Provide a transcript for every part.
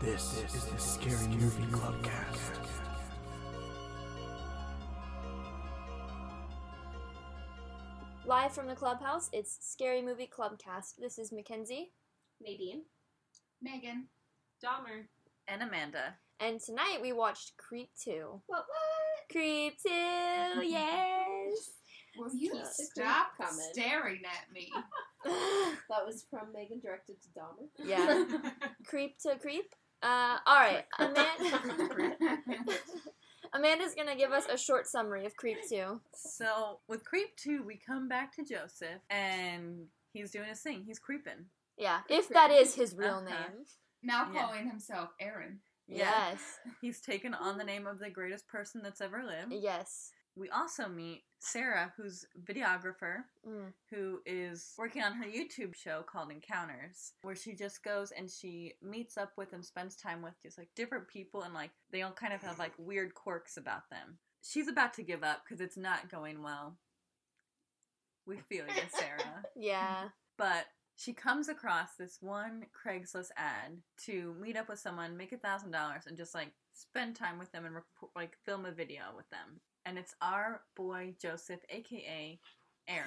This, is the Scary Movie Clubcast. Live from the clubhouse, it's Scary Movie Clubcast. This is Mackenzie, Nadine. Megan. Dahmer. and Amanda. and tonight we watched Creep 2. What, what? Creep 2, yes! Will you Keep the stop coming. staring at me? That was from Megan directed to Dahmer. yeah, Creep to Creep. Uh, alright, Amanda. Amanda's gonna give us a short summary of Creep 2. So with Creep 2, we come back to Joseph and he's doing his thing. He's creeping. Yeah, if that is his real Uh-huh. name. now Yeah. calling himself Aaron. Yes, He's taken on the name of the greatest person that's ever lived. yes. We also meet Sarah, who's videographer, Mm. who is working on her YouTube show called Encounters, where she just goes and she meets up with and spends time with just like different people and like they all kind of have like weird quirks about them. She's about to give up because it's not going well. We feel you, Sarah. Yeah. But she comes across this one Craigslist ad to meet up with someone, make a thousand dollars, and just like spend time with them and rep- like film a video with them. And it's our boy Joseph, aka Aaron.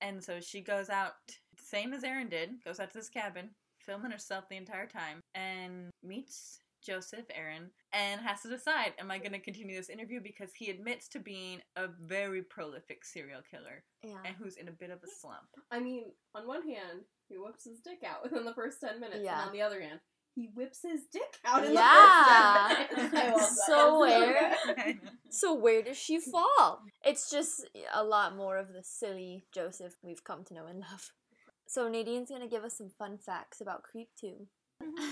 And so she goes out, same as Aaron did, goes out to this cabin, filming herself the entire time, and meets Joseph, Aaron, and has to decide am I going to continue this interview because he admits to being a very prolific serial killer Yeah. and who's in a bit of a slump. I mean, on one hand, he whips his dick out within the first 10 minutes. Yeah. And on the other hand, he whips his dick out in Yeah. the first 10 minutes. I love that. So where- So where does she fall? It's just a lot more of the silly Joseph we've come to know and love. So Nadine's gonna give us some fun facts about Creep 2.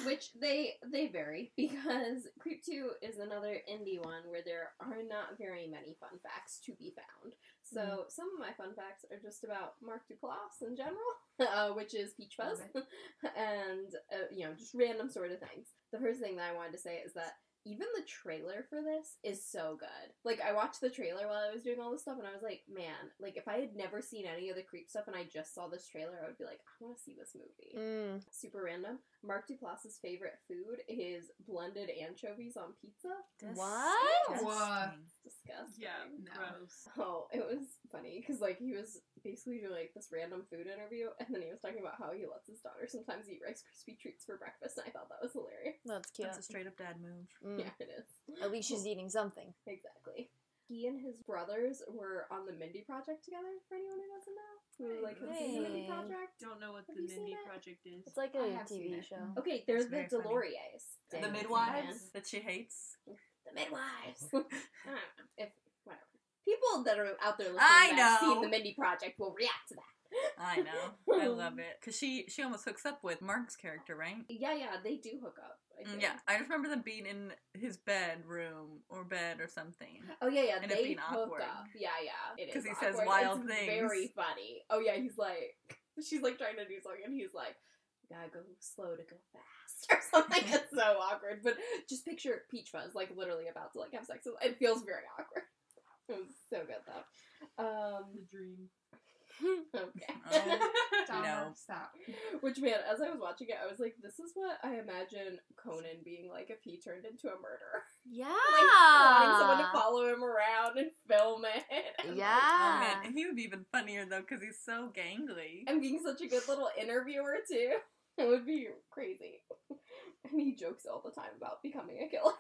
Which they they vary because Creep 2 is another indie one where there are not very many fun facts to be found. So Mm-hmm. some of my fun facts are just about Mark Duplass in general, uh, which is Peach Fuzz, and uh, you know just random sort of things. The first thing that I wanted to say is that even the trailer for this is so good. Like I watched the trailer while I was doing all this stuff, and I was like, man, like if I had never seen any of the Creep stuff and I just saw this trailer, I would be like, I want to see this movie Mm. super random. Mark Duplass's favorite food is blended anchovies on pizza. What? Disgusting. Disgusting. Yeah, No. gross. Oh, it was funny because like he was basically doing like this random food interview, and then he was talking about how he lets his daughter sometimes eat Rice Krispie treats for breakfast, and I thought that was hilarious. That's cute. That's a straight up dad move. Mm. Yeah, it is. At least she's eating something. Exactly. He and his brothers were on the Mindy Project together. For anyone who doesn't know, who like have seen the Mindy Project. Don't know what Have the Mindy? Project is. It's like a TV show. Okay, there's It's the very funny. Deslauriers. The midwives man. that she hates. the midwives. I don't know. If whatever. People that are out there listening I that have know. seen the Mindy Project will react to that. I know. I love it. Because she, she almost hooks up with Mark's character, right? Yeah, yeah, they do hook up. I Mm, think. Yeah, I just remember them being in his bedroom or bed or something. Oh yeah, yeah, And it they being hook awkward. up. Yeah, yeah. It is 'Cause he says awkward. wild it's things. Very funny. Oh yeah, he's like, she's like trying to do something, and he's like, "Gotta go slow to go fast" or something. it's so awkward. But just picture Peach Fuzz like literally about to like have sex. It feels very awkward. It was so good though. Um, The dream. okay. Oh, Dahmer, No. stop. Which man, as I was watching it, I was like, "This is what I imagine Conan being like if he turned into a murderer, Yeah. like wanting someone to follow him around and film it, and, like, Yeah. Oh man, and he would be even funnier though because he's so gangly. and being such a good little interviewer too. It would be crazy. And he jokes all the time about becoming a killer.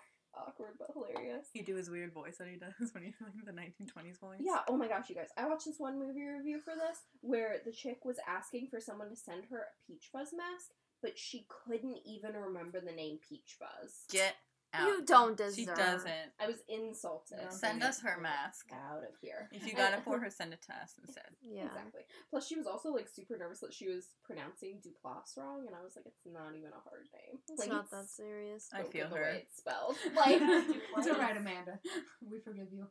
Awkward but hilarious. He do his weird voice that he does when he's like the 1920s voice. Yeah, oh my gosh, you guys. I watched this one movie review for this where the chick was asking for someone to send her a Peach Fuzz mask, but she couldn't even remember the name Peach Fuzz. Get out. You don't deserve. She doesn't. I was insulted. No, Send us her mask. Out of here. If you got it for her, send it to us instead. Yeah. Exactly. Plus, she was also like super nervous that she was pronouncing Duplass wrong, and I was like, it's not even a hard name. It's like, not that serious. I spoken feel the her. way it's spelled. Like, It's alright, Amanda. We forgive you.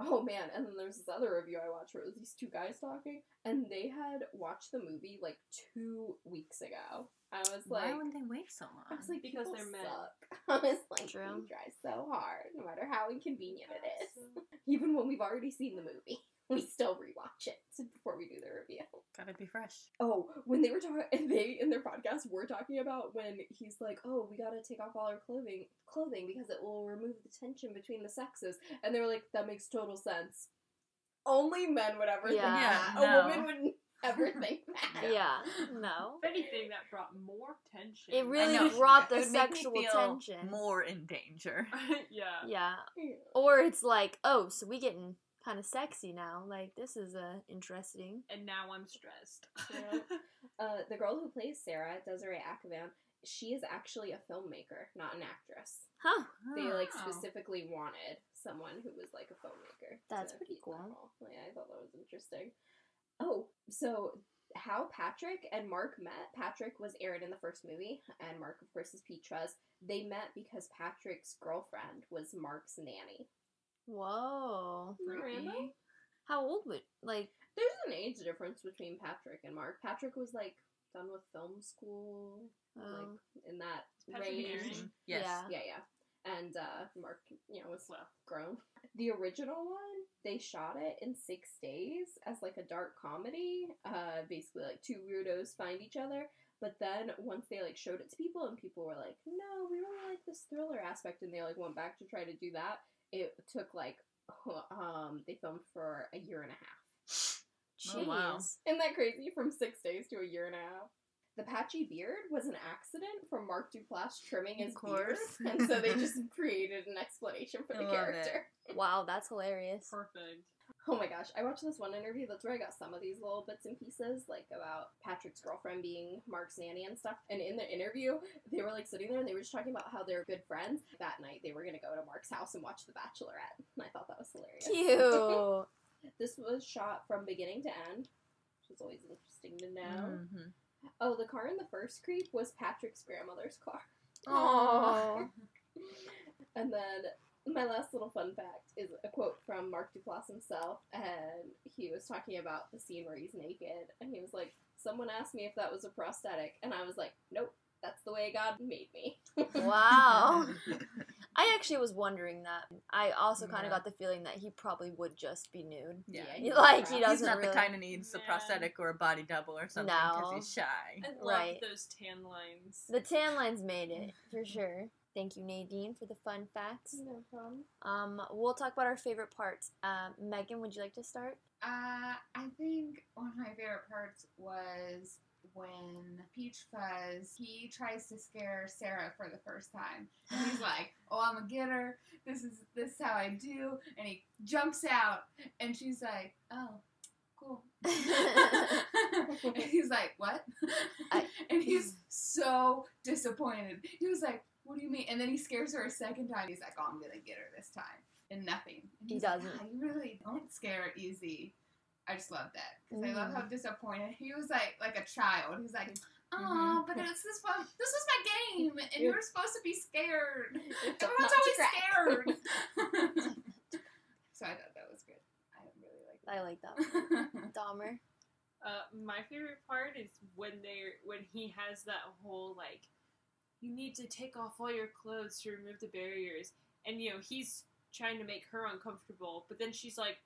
oh man! And then there's this other review I watched where it was these two guys talking, and they had watched the movie like two weeks ago. I was like, Why like, would they wait so long? I was like, Because they're men. suck. I was like, True. we try so hard, no matter how inconvenient it is. Even when we've already seen the movie. we still rewatch it before we do the review. Gotta be fresh. Oh, when they were talking, they in their podcast were talking about when he's like, "Oh, we gotta take off all our clothing, clothing because it will remove the tension between the sexes," and they were like, "That makes total sense." Only men would ever think that. Yeah, A woman wouldn't ever think. Yeah, no. If anything, that brought more tension. It really know. brought the It would me sexual feel tension. More in danger. yeah. Yeah. Yeah. Or it's like, oh, so we getting kind of sexy now. Like this is uh, interesting. And now I'm stressed. Yeah. Uh, the girl who plays Sarah, Desiree Akhavan, she is actually a filmmaker, not an actress. Huh. They like Oh. specifically wanted someone who was like a filmmaker. That's pretty be that cool. Yeah, I thought that was interesting. Oh, so how Patrick and Mark met? Patrick was Aaron in the first movie, and Mark, of course, is Peach Fuzz. They met because Patrick's girlfriend was Mark's nanny. Whoa. Isn't random? How old would like? There's an age difference between Patrick and Mark. Patrick was like done with film school, Oh, like in that Patrick range. Yes. Yeah. Yeah, yeah. And uh, Mark, you know, was Well. grown. The original one, they shot it in six days as like a dark comedy. Uh, basically, like two weirdos find each other. But then once they like showed it to people, and people were like, "No, we don't like this thriller aspect," and they like went back to try to do that. It took like, um, they filmed for a year and a half. jeez. Oh, wow. Isn't that crazy? From six days to a year and a half. The patchy beard was an accident from Mark Duplass trimming his Of beard, and so they just created an explanation for the I love it. character. Wow, that's hilarious. Perfect. Oh my gosh, I watched this one interview. That's where I got some of these little bits and pieces, like about Patrick's girlfriend being Mark's nanny and stuff. And in the interview, they were like sitting there and they were just talking about how they're good friends. That night, they were gonna go to Mark's house and watch The Bachelorette, and I thought that was hilarious. Cute. this was shot from beginning to end, which is always interesting to know. Mhm. Oh, the car in the first creep was Patrick's grandmother's car. Aww. And then my last little fun fact is a quote from Mark Duplass himself, and he was talking about the scene where he's naked, and he was like, "Someone asked me if that was a prosthetic, and I was like, nope, that's the way God made me." Wow. I actually was wondering that. I also kind Yeah. of got the feeling that he probably would just be nude. Yeah. Yeah, like, he He's doesn't He's not really- the kind of needs a Man. prosthetic or a body double or something because No. he's shy. I love Right. those tan lines. The tan lines made it for sure. Thank you, Nadine, for the fun facts. No problem. Um, we'll talk about our favorite parts. Um, Megan, would you like to start? Uh, I think one of my favorite parts was when Peach Fuzz he tries to scare Sarah for the first time. And he's like, "Oh, I'm a getter. This is this is how I do." And he jumps out, and she's like, "Oh, cool." and he's like, "What?" I- and he's so disappointed. He was like, "What do you mean?" And then he scares her a second time. He's like, "Oh, I'm gonna get her this time," and nothing. And He doesn't. "Ah, you really don't scare easy. I just love that because I love how disappointed he was. Like like a child. He's like, "Oh, Mhm. but it's this one. This was my game, and you Yeah. were supposed to be scared. Not Everyone's always scared." so I thought that was good. I really liked I like that. that. Dahmer. Uh, my favorite part is when they're when he has that whole like, you need to take off all your clothes to remove the barriers, and you know he's trying to make her uncomfortable, but then she's like,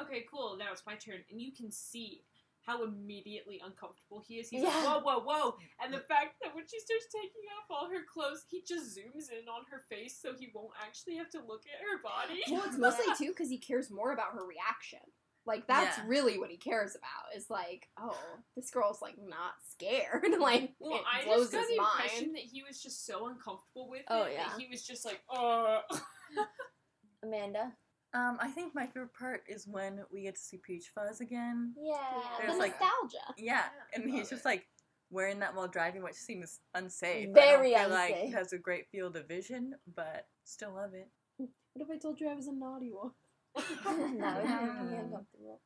okay, cool, now it's my turn, and you can see how immediately uncomfortable he is. He's like, whoa, whoa, whoa, and the fact that when she starts taking off all her clothes, he just zooms in on her face so he won't actually have to look at her body. Well, it's mostly too because he cares more about her reaction. Like that's Yeah. really what he cares about. Is like, oh, this girl's like not scared. like Well, it I blows just got his the mind. impression that he was just so uncomfortable with Oh, it yeah. that he was just like, uh. Amanda. Um, I think my favorite part is when we get to see Peach Fuzz again. Yeah. There's the like- nostalgia. Yeah, and he's just like wearing that while driving, which seems unsafe. I don't Very feel like unsafe. he has a great field of vision, but still love it. What if I told you I was a naughty one? that would make me uncomfortable.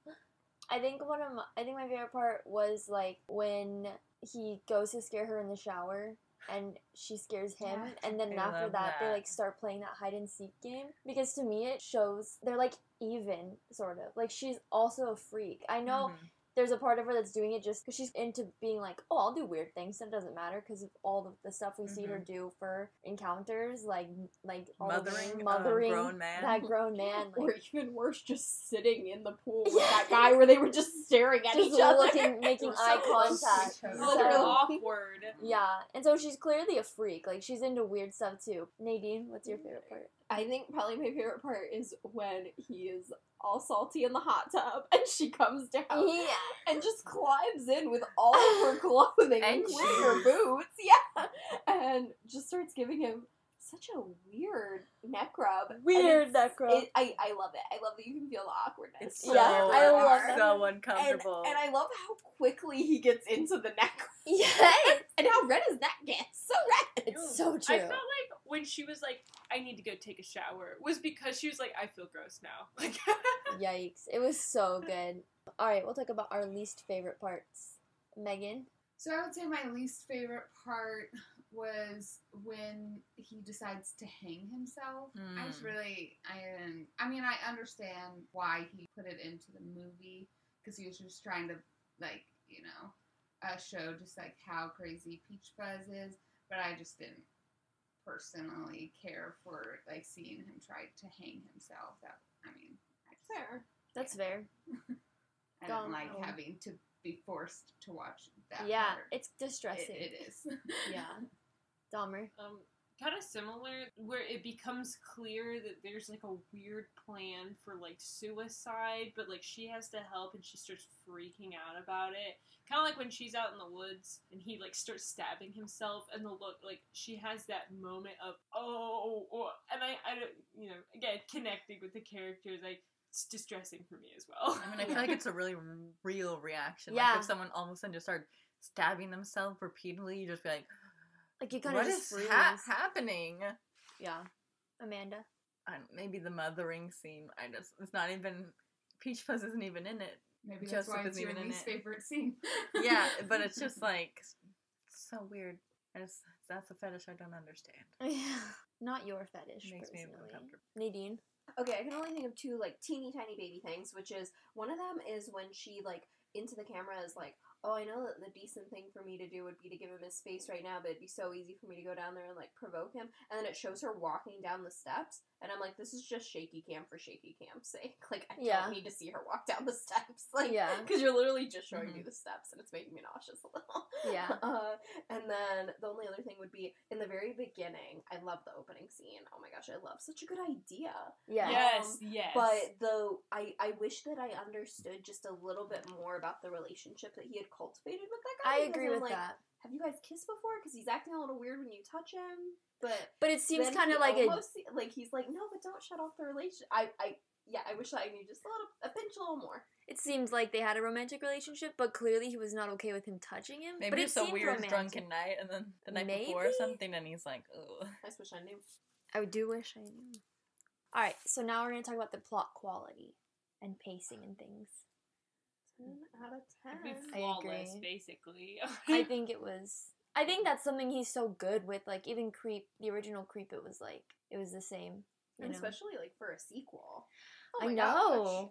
I think one of my, I think my favorite part was like when he goes to scare her in the shower and she scares him Yeah. and then I after love that, they like start playing that hide and seek game because to me it shows they're like even sort of like she's also a freak. I know Mhm. There's a part of her that's doing it just because she's into being like, oh, I'll do weird things. That doesn't matter because of all of the stuff we see her mm-hmm. do for encounters, like like all the Mothering, um, mothering grown man. that grown man, or even worse, just sitting in the pool with Yeah. that guy where they were just staring at just each other. looking, making So eye contact. each other. So- awkward. yeah, and so she's clearly a freak. Like she's into weird stuff too. Nadine, what's your mm. favorite part? I think probably my favorite part is when he is all salty in the hot tub and she comes down Yeah, and just climbs in with all of her clothing, And including her boots, yeah, and just starts giving him such a weird neck rub. Weird neck rub. It, I, I love it. I love that you can feel the awkwardness. It's so, Yeah, I love so uncomfortable. and I love how quickly he gets into the neck yes, and how red his neck gets. So red. it's so true. I felt like when she was like, "I need to go take a shower," was because she was like, "I feel gross now." Like, Yikes! It was so good. All right, we'll talk about our least favorite parts. Megan. So I would say my least favorite part was when he decides to hang himself. I just Mm. really, I didn't. I mean, I understand why he put it into the movie because he was just trying to, like, you know, uh, show just like how crazy Peach Fuzz is. But I just didn't personally care for like seeing him try to hang himself. That I mean, I just, Fair. That's fair. I Dom- don't like having to be forced to watch that. yeah, part. it's It- distressing. it is. Yeah. Dahmer. um, kind of similar, where it becomes clear that there's like a weird plan for like suicide, but like she has to help and she starts freaking out about it. Kind of like when she's out in the woods and he like starts stabbing himself, and the look like she has that moment of oh, oh," and I, I don't, you know, again connecting with the characters, like it's distressing for me as well. I mean, I feel like it's a really real reaction. Yeah. Like if someone all of a sudden just started stabbing themselves repeatedly, you just be like, Like you kind of "What just is ha- happening?" yeah. Amanda. I don't, maybe the mothering scene. I just it's not even Peach Fuzz isn't even in it. Maybe that's why it's isn't your least it. favorite scene. Yeah, but it's just like so weird. I just that's a fetish I don't understand. Yeah. Not your fetish. It makes me uncomfortable. Nadine. Okay, I can only think of two like teeny tiny baby things, which is one of them is when she like into the camera is like, "Oh, I know that the decent thing for me to do would be to give him his space right now, but it'd be so easy for me to go down there and like provoke him." And then it shows her walking down the steps, and I'm like, "This is just shaky cam for shaky cam's sake. Like, I Yeah. don't need to see her walk down the steps, like, Yeah. because you're literally just showing me Mhm. the steps, and it's making me nauseous a little." Yeah. Uh, and then the only other thing would be in the very beginning. I love the opening scene. Oh my gosh, I love such a good idea. Yeah. Yes, yes. But though I, I wish that I understood just a little bit more about the relationship that he had cultivated with that guy. I agree with like, that. Have you guys kissed before? Because he's acting a little weird when you touch him. But But it seems kind of like almost se- like he's like no, but don't shut off the relationship. I I yeah, I wish I knew just a little a pinch a little more. It seems like they had a romantic relationship, but clearly he was not okay with him touching him. Maybe but it's it a seemed weird romantic. drunken night, and then the night before or something, and he's like, "Ugh." I just wish I knew. I do wish I knew. All right, so now we're gonna talk about the plot quality and pacing and things. Ten out of It'd be ten. I flawless, agree. basically. I think it was. I think that's something he's so good with. Like even Creep, the original Creep, it was like it was the same. You and know? especially like for a sequel. Oh I know. gosh.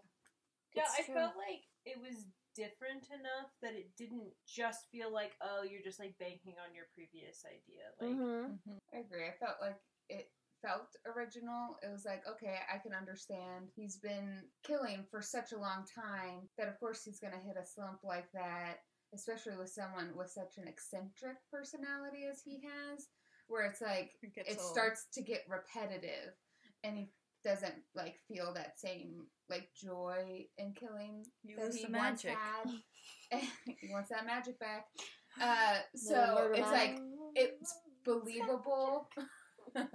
Yeah, It's I true. felt like it was different enough that it didn't just feel like, oh, you're just like banking on your previous idea. Like, Mhm. Mhm. I agree. I felt like it felt original. It was like, okay, I can understand. He's been killing for such a long time that, of course, he's going to hit a slump like that, especially with someone with such an eccentric personality as he has, where it's like, It it starts to get repetitive and he doesn't like feel that same like joy in killing You that lose he the once magic. had. he wants that magic back. Uh, so murder it's like it's believable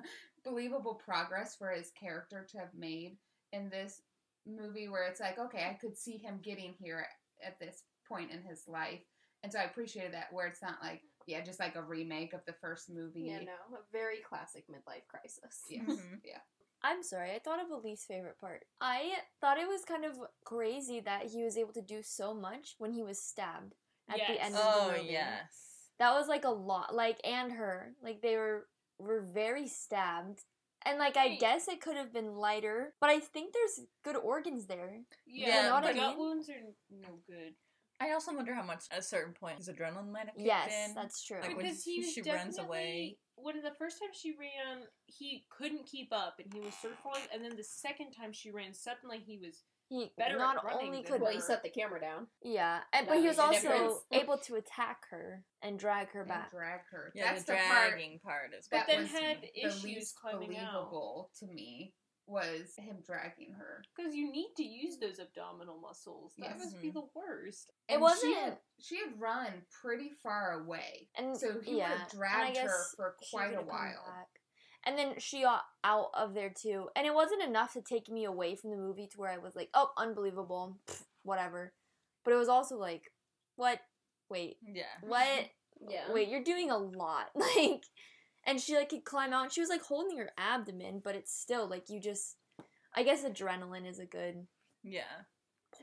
believable progress for his character to have made in this movie where it's like okay i could see him getting here at this point in his life and so i appreciated that where it's not like yeah just like a remake of the first movie Yeah, no, a very classic midlife crisis. yes Mhm. yeah I'm sorry, I thought of a least favorite part. I thought it was kind of crazy that he was able to do so much when he was stabbed at the Yes. end of Oh the movie. Oh, yes. That was like a lot. Like and her, like they were were very stabbed. And like I Wait. guess it could have been lighter, but I think there's good organs there. yeah, Yeah, know what the I gut mean? wounds are no good. I also wonder how much at a certain point his adrenaline might have kicked yes, in. that's true. Like, when because he, she runs definitely- away. When the first time she ran, he couldn't keep up, and he was sort of falling. And then the second time she ran, suddenly he was he better not only could Well, he set the camera down. yeah, and, but he was also difference. able to attack her and drag her and back. drag her. Yeah, That's the the dragging part is that But then was had the issues least climbing out. believable to me was him dragging her. because you need to use those abdominal muscles. That Yes. must be the worst. It wasn't- She had, she had run pretty far away, And so he yeah, would have dragged her for quite a would've while. And then she got out of there too, and it wasn't enough to take me away from the movie to where I was like, "Oh, unbelievable, pfft, whatever." But it was also like, "What? Wait, yeah. what? Yeah. Wait, you're doing a lot." Like, and she like could climb out. And she was like holding her abdomen, but it's still like you just. I guess adrenaline is a good Yeah.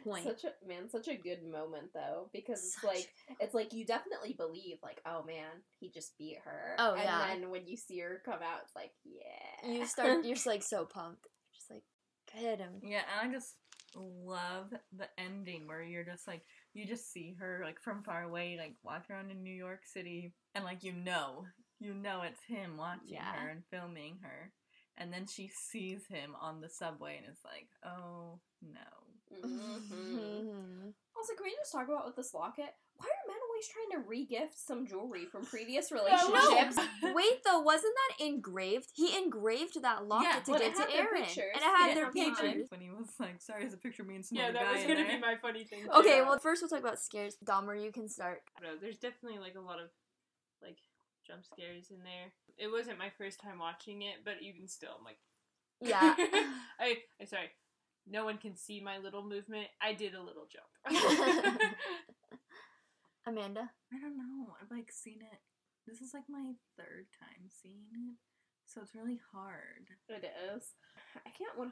Point. Such a man, such a good moment though, because it's Such like it's like you definitely believe like, oh man, he just beat her. Oh, and yeah. then when you see her come out, it's like, yeah. you start. You're just like so pumped. Just like, hit him. Yeah, and I just love the ending where you're just like you just see her like from far away, like walking around in New York City, and like you know, you know it's him watching Yeah. her and filming her, and then she sees him on the subway and is like, oh no. Mhm. Also, can we just talk about with this locket? Why are men always trying to re-gift some jewelry from previous relationships? Wait though, wasn't that engraved? He engraved that locket Yeah, to but give to Aaron, pictures. and it had Yeah, their I'm pictures. When he was like, sorry, it's a picture of me and some Yeah, that guy was gonna be my funny thing. Okay, well first we'll talk about scares. Dahmer, you can start. I there's definitely like a lot of like jump scares in there. It wasn't my first time watching it, but even still, I'm like, Yeah. I, I sorry, no one can see my little movement. I did a little jump. Amanda. I don't know. I've like seen it. This is like my third time seeing it, so it's really hard. It is. I can't 100%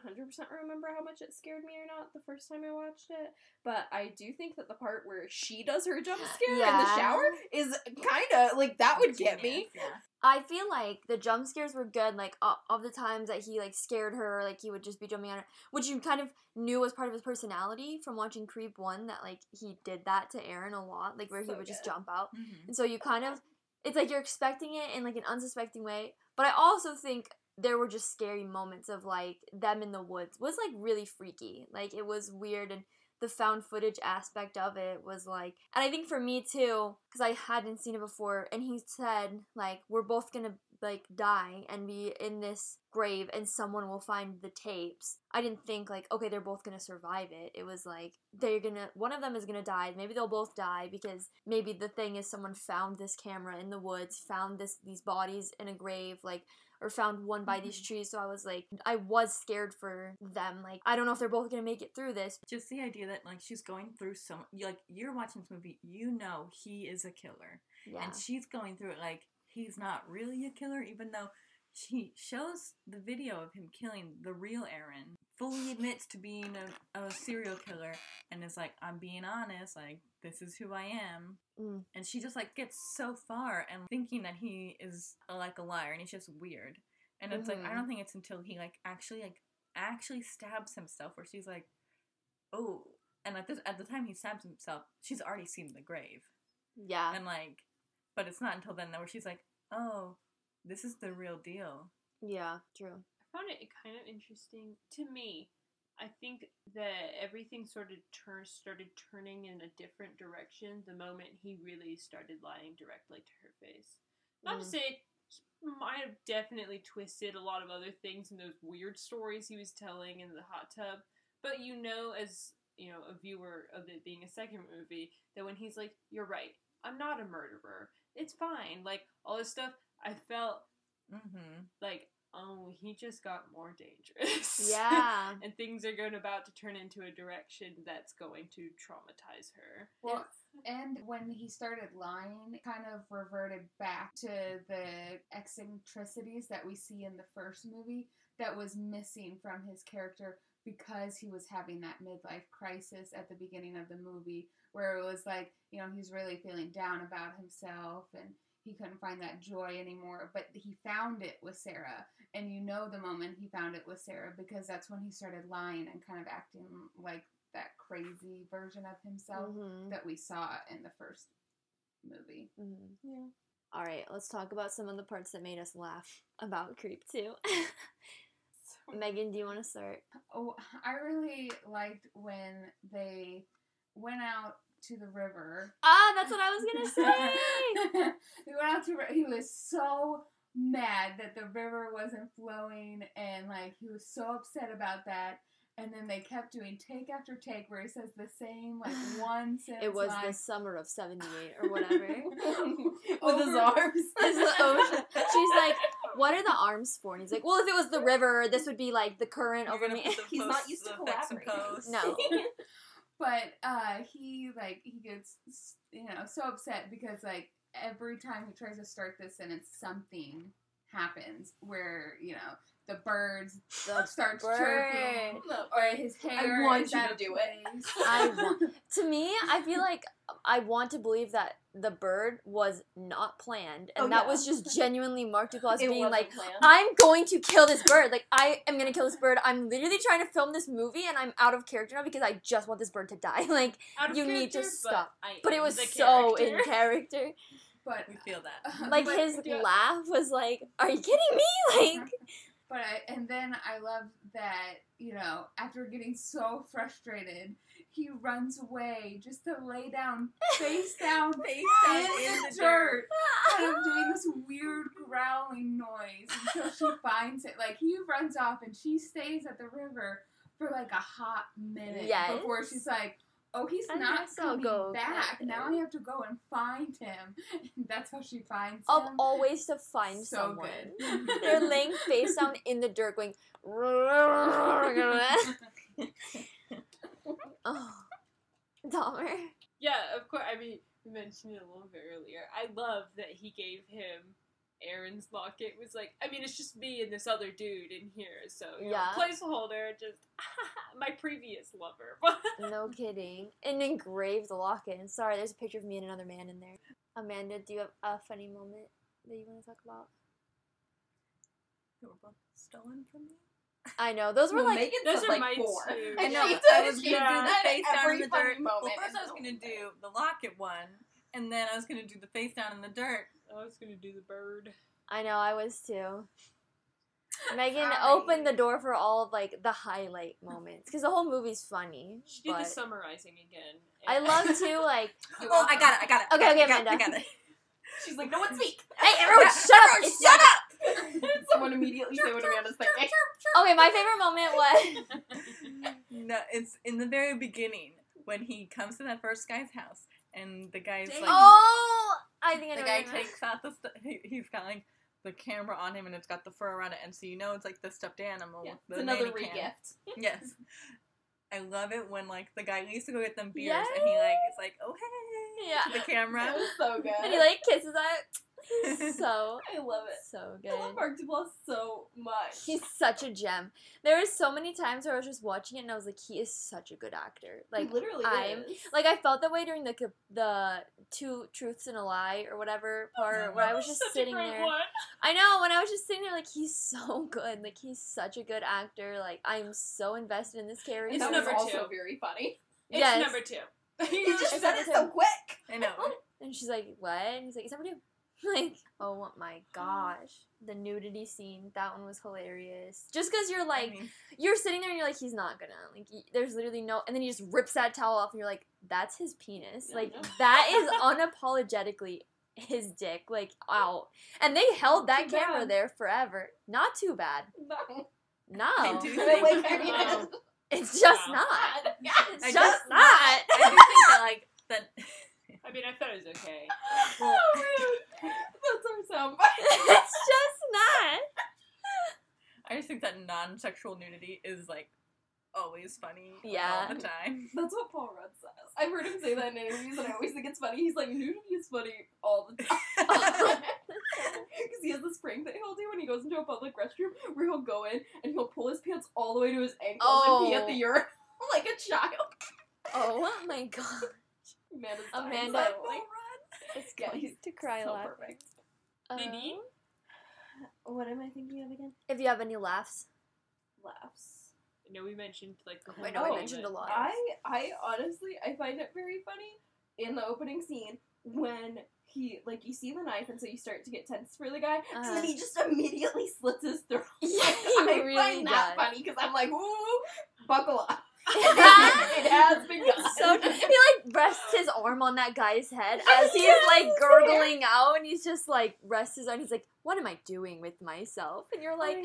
remember how much it scared me or not the first time I watched it, but I do think that the part where she does her jump scare in the shower is kind of like that would get me. Yeah. I feel like the jump scares were good. Like uh, of the times that he like scared her, like he would just be jumping on her, which you kind of knew was part of his personality from watching Creep One. That like he did that to Aaron a lot, like where So he would just jump out. Mhm. And so you kind of, it's like you're expecting it in like an unsuspecting way. But I also think there were just scary moments of like them in the woods was like really freaky. Like it was weird and the found footage aspect of it was like, and I think for me too, because I hadn't seen it before, and he said like we're both gonna like die and be in this grave and someone will find the tapes. I didn't think like okay they're both gonna survive it. It was like they're gonna one of them is gonna die. Maybe they'll both die because maybe the thing is someone found this camera in the woods, found this these bodies in a grave, like or found one by these mm-hmm. trees. So I was like I was scared for them. Like I don't know if they're both gonna make it through this. Just the idea that like she's going through some like you're watching this movie, you know he is a killer, Yeah. and she's going through it like he's not really a killer, even though she shows the video of him killing the real Aaron, fully admits to being a, a serial killer, and is like, I'm being honest, like this is who I am. Mm. And she just like gets so far and thinking that he is uh, like a liar and he's just weird. And it's like I Mhm. don't think it's until he like actually like actually stabs himself where she's like, oh. And at this at the time he stabs himself, she's already seen the grave. Yeah. And like, but it's not until then that where she's like, oh, this is the real deal. Yeah. True. I found it kind of interesting to me. I think that everything sort of turn, started turning in a different direction the moment he really started lying directly to her face. Not to Mm. say he might have definitely twisted a lot of other things in those weird stories he was telling in the hot tub, but you know, as you know, a viewer of it being a second movie, that when he's like, "You're right, I'm not a murderer. It's fine," like all this stuff, I felt Mm-hmm. like, oh, he just got more dangerous. Yeah. and things are going about to turn into a direction that's going to traumatize her. Well, and when he started lying, it kind of reverted back to the eccentricities that we see in the first movie that was missing from his character because he was having that midlife crisis at the beginning of the movie where it was like, you know, he's really feeling down about himself and he couldn't find that joy anymore, but he found it with Sarah. And you know the moment he found it with Sarah because that's when he started lying and kind of acting like that crazy version of himself Mhm, that we saw in the first movie. mhm. Yeah. All right, let's talk about some of the parts that made us laugh about Creep 2. Megan, do you want to start? Oh, I really liked when they went out to the river. Ah, that's what I was gonna say. they went out to. ri- He was so mad that the river wasn't flowing, and like he was so upset about that. And then they kept doing take after take where he says the same like one sentence. it was line. the summer of '78 or whatever. With his arms. It's the ocean. She's like, "What are the arms for?" And he's like, "Well, if it was the river, this would be like the current You're over me." put the He's not used to the effects collaborating. No. But uh he like he gets you know so upset because like every time he tries to start this sentence something happens where you know the birds The starts bird. chirping or his hair I want you to of do it. I want- to me, I feel like I want to believe that the bird was not planned, and Oh, that yeah. was just genuinely Mark Duplass It being like, planned. I'm going to kill this bird. Like, I am going to kill this bird. I'm literally trying to film this movie and I'm out of character now because I just want this bird to die. Like, You need to stop. But, but it was so character. in character. but We feel that. Like, but, his yeah. laugh was like, Are you kidding me? Like, but I, and then I love that you know after getting so frustrated he runs away just to lay down face down Face down in the dirt, kind of doing this weird growling noise until she finds it. Like he runs off and she stays at the river for like a hot minute Yes. before she's like, "Oh, he's I not guess coming go back. get Now him." I have to go and find him." And that's how she finds of him. all ways to find so someone. good. They're laying face down in the dirt going, Oh. Dahmer. Yeah, of course. I mean, we mentioned it a little bit earlier. I love that he gave him Aaron's locket. Was like, I mean, it's just me and this other dude in here, so Yeah. know, placeholder. Just my previous lover. No kidding. And engraved the locket. And sorry, there's a picture of me and another man in there. Amanda, do you have a funny moment that you want to talk about? They were both stolen from me. I know those were Well, like Megan those said, are like mine four. too. I know. she I was gonna Yeah. do the face down in the funny dirt. Well, first I was gonna do the locket one, and then I was gonna do the face down in the dirt. I was gonna do the bird. I know I was too. Megan Sorry. opened the door for all of like the highlight moments because the whole movie's funny. She did the summarizing again. I love too like Oh, I got it! I got it! I Okay, okay, it, I got it, I got it. She's like, no one speak. hey everyone Yeah, shut up everyone it's shut not- up! Someone immediately say what Amanda's thinking. okay my favorite moment was No, it's in the very beginning when he comes to that first guy's house, and the guy's like, oh I think I know the guy takes out the he, he's got like the camera on him, and it's got the fur around it, and so you know it's like the stuffed animal. Yeah, it's another re-gift. Yes. I love it when like the guy leaves to go get them beers and he like is like, oh hey Yeah. to the camera. That was so good. and he like kisses it so I love it. so good. I love good Mark Duplass so much. He's such a gem. There were so many times where I was just watching it and I was like, he is such a good actor. Like he literally I'm is. like I felt that way during the the two truths and a lie or whatever part where I was just Such a sitting great there. one. I know when I was just sitting there like he's so good. Like he's such a good actor. Like I'm so invested in this character. It's that was number also two. very funny. It's Yes. number two. He just It's said it so quick. I know. And she's like, "What?" And he's like, "It's number two. Like, oh my gosh, the nudity scene. That one was hilarious. Just because you're like, I mean, you're sitting there and you're like, he's not gonna. Like, y- there's literally no. And then he just rips that towel off, and you're like, that's his penis. Yeah, like, that is unapologetically his dick. Like, out. And they held that Too camera bad. there forever. Not too bad. No. No, I do But, like, think- I mean, it's just No. not. yeah. It's I just just- not. I do think that like that. I mean, I thought it was okay. Oh, man. That's our soundbite. it's just not. I just think that non-sexual nudity is like always funny. Yeah. all the time. That's what Paul Rudd says. I've heard him say that in interviews, and I always think it's funny. He's like, nudity is funny all the time. Because he has this prank that he'll do when he goes into a public restroom where he'll go in and he'll pull his pants all the way to his ankles and pee at the Oh. urinal like a child. Oh my god. Amanda's dying Amanda- silently. It's Yeah, going he's to cry so laughing. perfect. Nadine? Uh, What am I thinking of again? if you have any laughs. Laughs. I know we mentioned like the whole I know we movie, mentioned a lot. I I honestly I find it very funny in the opening scene when he like you see the knife and so you start to get tense for the guy and Uh-huh. then he just immediately slits his throat. Yeah, he I really find that funny because I'm like, ooh, buckle up. It has begun. It's so he like rests his arm on that guy's head as he's like gurgling out, and he's just like rests his arm. He's like, "What am I doing with myself?" And you're like,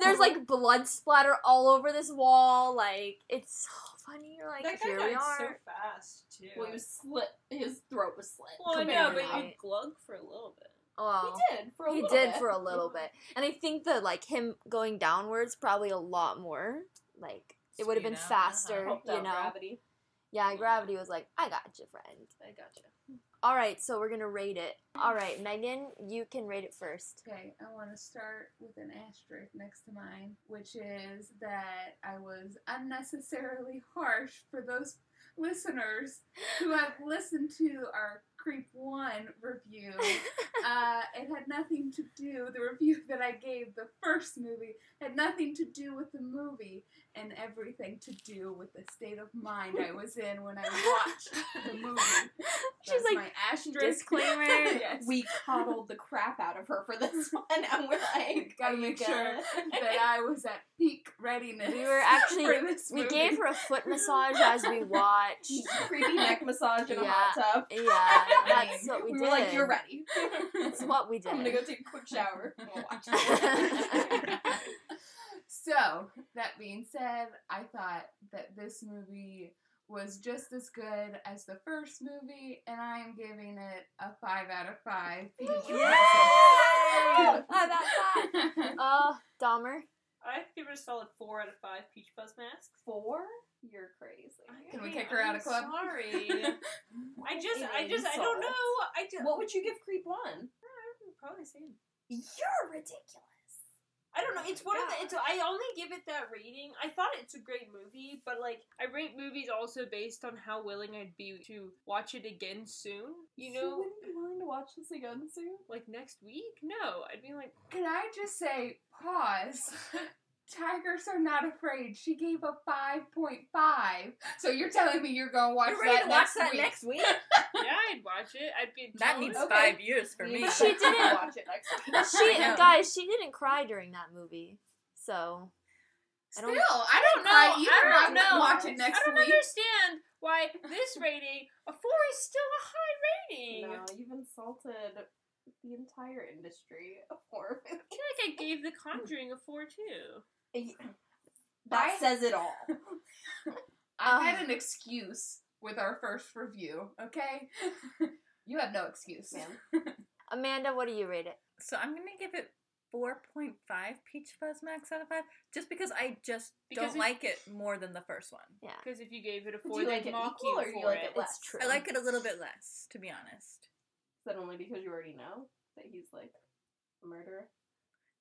"There's like blood splatter all over this wall. Like it's so funny." You're like, that guy "Here died we are." so fast too. well, he was slit. His throat was slit. well, I know, but completely. you glug for a little bit. Wow. he did for a He little did bit. for a little bit, and I think that like him going downwards probably a lot more. Like it would have been Speed up, uh-huh. faster, you know. gravity. Yeah, gravity was like, "I got you, friend." I got you. All right, so we're gonna rate it. All right, Megan, you can rate it first. Okay, I want to start with an asterisk next to mine, which is that I was unnecessarily harsh for those listeners who have listened to our Creep 1 review. Uh, it had nothing to do, the review that I gave the first movie had nothing to do with the movie and everything to do with the state of mind I was in when I watched the movie. She's like, my asterisk. disclaimer. yes. We coddled the crap out of her for this one, and we're like, Gotta make sure that I was at peak readiness. We were actually- we gave her a foot massage as we watched. creepy neck massage in a Yeah. hot tub. Yeah, that's what we, We did. were like, "You're ready." It's what we did. I'm gonna go take a quick shower. We'll watch it. So that being said, I thought that this movie was just as good as the first movie, and I am giving it a five out of five. Yay! How about that? Uh, Dahmer. I give it a solid four out of five peach fuzz masks. Four? You're crazy. Can we kick her out of club? Sorry. I just, I just, I don't know. I just, What would you give Creep One? probably the same. You're ridiculous. I don't know. It's one of the. It's. I only give it that rating. I thought it's a great movie, but like I rate movies also based on how willing I'd be to watch it again soon. You So know, wouldn't be willing to watch this again soon? like next week. No, I'd be like, Can I just say, pause? Tigers are not afraid. She gave a 5.5. So you're telling me you're going to watch You're ready that to watch next that week? next week? yeah, I'd watch it. I'd be That jealous. needs Okay. five years for me. need She didn't- watch it next week. She, I guys, she didn't cry during that movie. So I don't- I don't know. cry. I don't I would know. watch it next I don't week. understand why this rating, a four, is still a high rating. No, you've insulted the entire industry of horror I feel like I gave The Conjuring a four too. Movies. That I- says it all. I Uh. had an excuse with our first review, okay? you have no excuse. Man. Amanda, what do you rate it? So I'm gonna give it 4.5 peach fuzz max out of 5 just because I just Because don't it- like it more than the first one. Yeah. Because if you gave it a Do four, you they'd like it mock equal you or do for you like it. it less? It's true. I like it a little bit less, to be honest. Is that only because you already know that he's like a murderer?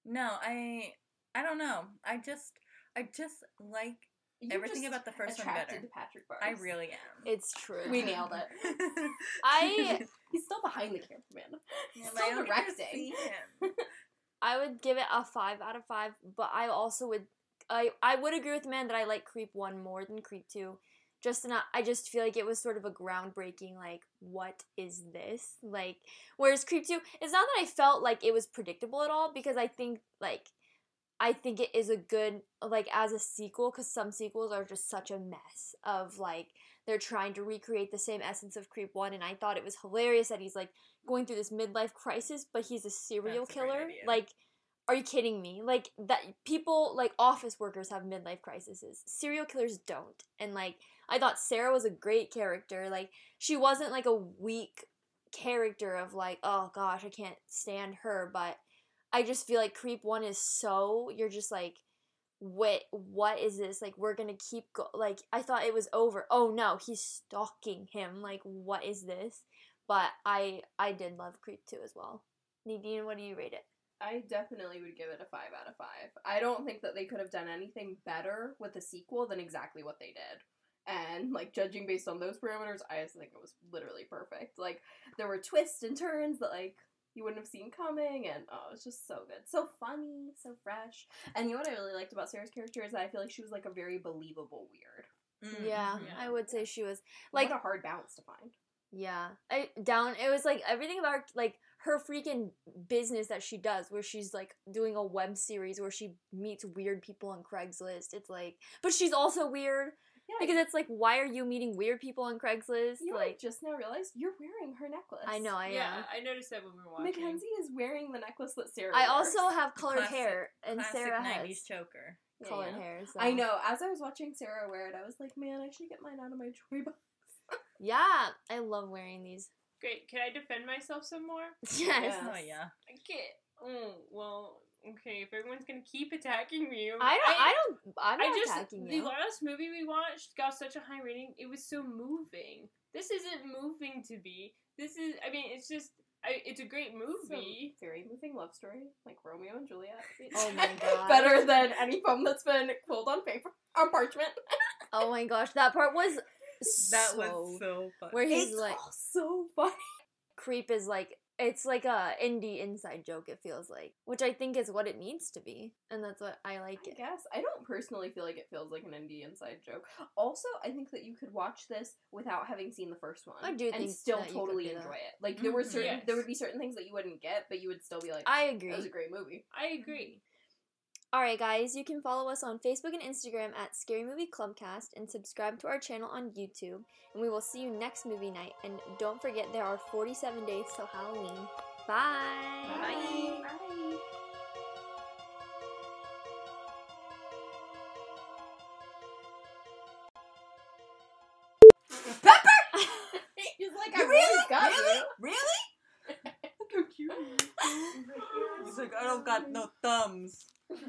No, I I don't know. I just I just like You're Everything just about the first one attracted better. to Patrick Brice. I really am. It's true. We nailed it. I He's still behind the camera, man. Yeah, Still I don't get to directing. see him. I would give it a five out of five, but I also would I I would agree with man that I like Creep one more than Creep two. Just not I just feel like it was sort of a groundbreaking like what is this? Like whereas Creep two it's not that I felt like it was predictable at all because I think like I think it is a good like as a sequel cuz some sequels are just such a mess of like they're trying to recreate the same essence of Creep 1 and I thought it was hilarious that he's like going through this midlife crisis but he's a serial That's killer. idea. Like are you kidding me? Like that people like office workers have midlife crises. Serial killers don't. And like I thought Sarah was a great character. Like she wasn't like a weak character of like, oh gosh, I can't stand her, but I just feel like Creep 1 is so you're just like what what is this? Like we're going to keep go like I thought it was over. Oh no, he's stalking him. Like what is this? But I I did love Creep 2 as well. Nadine, what do you rate it? I definitely would give it a 5 out of 5. I don't think that they could have done anything better with the sequel than exactly what they did. And, like, judging based on those parameters, I just think it was literally perfect. Like, there were twists and turns that, like, you wouldn't have seen coming, and oh, it's just so good, so funny, so fresh. And you know what I really liked about Sarah's character is that I feel like she was like a very believable weird. Mm, Yeah, mhm. I would say she was Like like a hard balance to find. Yeah, I down. It was like everything about like her freaking business that she does, where she's like doing a web series where she meets weird people on Craigslist. It's like, but she's also weird Yeah, because it's like, why are you meeting weird people on Craigslist? you like, like just now realized you're wearing her necklace. I know, I yeah, am. I noticed that when we were watching. Mackenzie is wearing the necklace that Sarah. I wears. also have colored Classic- hair, and Classic Sarah 90s has choker. Colored yeah. hair. So. I know. As I was watching Sarah wear it, I was like, man, I should get mine out of my toy box. Yeah, I love wearing these. Great. Can I defend myself some more? Yes. Yeah. Oh, yeah. I can't. Oh well. Okay. If everyone's gonna keep attacking me, I don't. I, don't. I'm I not just attacking the last movie we watched got such a high rating. It was so moving. This isn't moving to be. This is. I mean, it's just. I, it's a great movie. Some very moving love story, like Romeo and Juliet. Oh my God. Better than any poem that's been quilled on paper on parchment. Oh my gosh, that part was. That so, was so funny. where he's it's like all so funny. creep is like it's like a indie inside joke it feels like which i think is what it needs to be and that's what i like I it guess I don't personally feel like it feels like an indie inside joke. Also, I think that you could watch this without having seen the first one. I do and think still that you could totally enjoy it. Like there were Mhm. certain Yes. there would be certain things that you wouldn't get, but you would still be like, i agree that was a great movie. I agree. All right guys you can follow us on facebook and instagram at scary movie clubcast and subscribe to our channel on youtube and we will see you next movie night and don't forget there are 47 days till halloween bye Bye. Bye. He's like, I You really really? got Really? you. Really? So cute. He's like, I don't got no thumbs.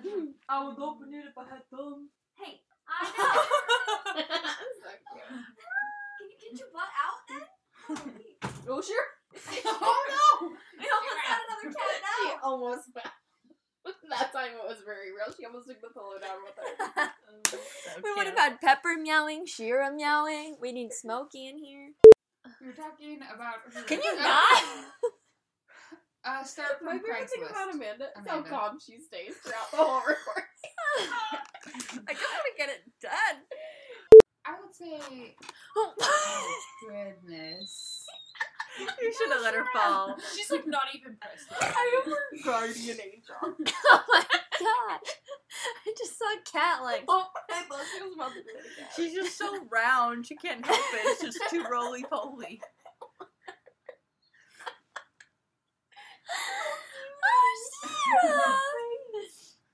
I would open it if I had thumbs. hey i know so can you get your butt out then Oh sure. oh no we almost got another cat She almost fell. That time it was very real. She almost took the pillow down with her. So We would have had Pepper meowing, Shira meowing. We need Smokey in here. You're talking about. her- Can you not? Uh, start My from favorite thing about Craigslist. Amanda is how Amanda. calm she stays throughout the whole recording. I just want to get it done. I would say. oh goodness. You should have let her fall. She's like not even pressed. I am her guardian angel. Oh my god. I just saw a cat like. Oh, I thought she was about to do it again. She's just so round. She can't help it. It's just too roly poly.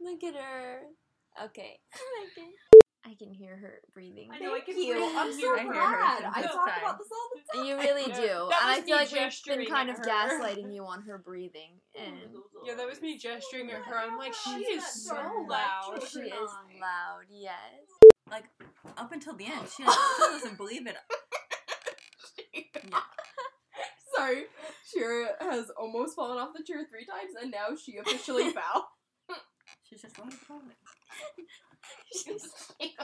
Look at her. Okay. I can hear her breathing. I know, I Thank can you. breathe. I'm I so hear her glad. I this talk time. about this all the time. You really do. that and I feel like we've been kind of her. gaslighting you on her breathing. And Yeah, that was me gesturing at her. I'm like, she is so loud. she is loud, yes. Like, up until the end, she still doesn't believe it. Sorry, Shira has almost fallen off the chair three times, and now she officially fell. She's just roly oh, oh, poly.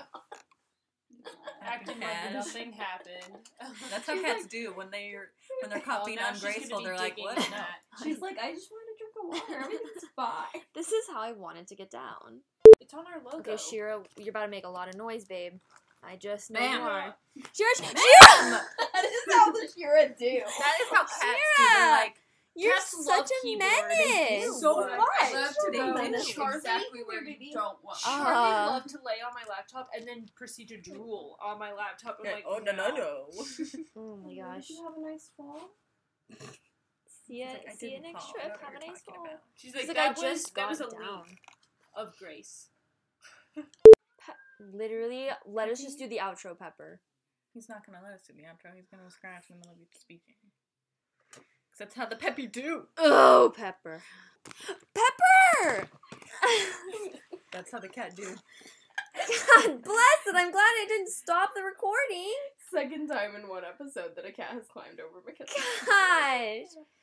Acting like Cat. nothing happened. That's how She's cats like- do when they're when they're caught Oh, being now she's gonna ungraceful. be They're like, digging "What? in No." that. She's like, I just want to drink a water. Everything's fine. This is how I wanted to get down. It's on our logo. Okay, Shira, you're about to make a lot of noise, babe. I just know Ma'am. you are. Shira, Shira! that is how the Shira do. That is how cats do. Shira! They're like, You're Cats such love a keyboard. menace. So Like, much. I love to They know do. exactly where you don't want. Uh, Charlie Ah. loved to lay on my laptop and then proceed to drool on my laptop. I'm yeah, like, oh no no no. Oh my gosh. Did you have a nice fall? See ya, She's like, see you next fall. Trip. Have a nice fall. about. She's like, She's like, that I was just that was a got down. leak of grace. Literally, let us just do the outro, Pepper. He's not gonna let us do the outro. He's gonna scratch in the middle of you speaking. That's how the peppy do. Oh, Pepper. Pepper! That's how the cat do. God bless it. I'm glad I didn't stop the recording. Second time in one episode that a cat has climbed over Mackenzie. Gosh.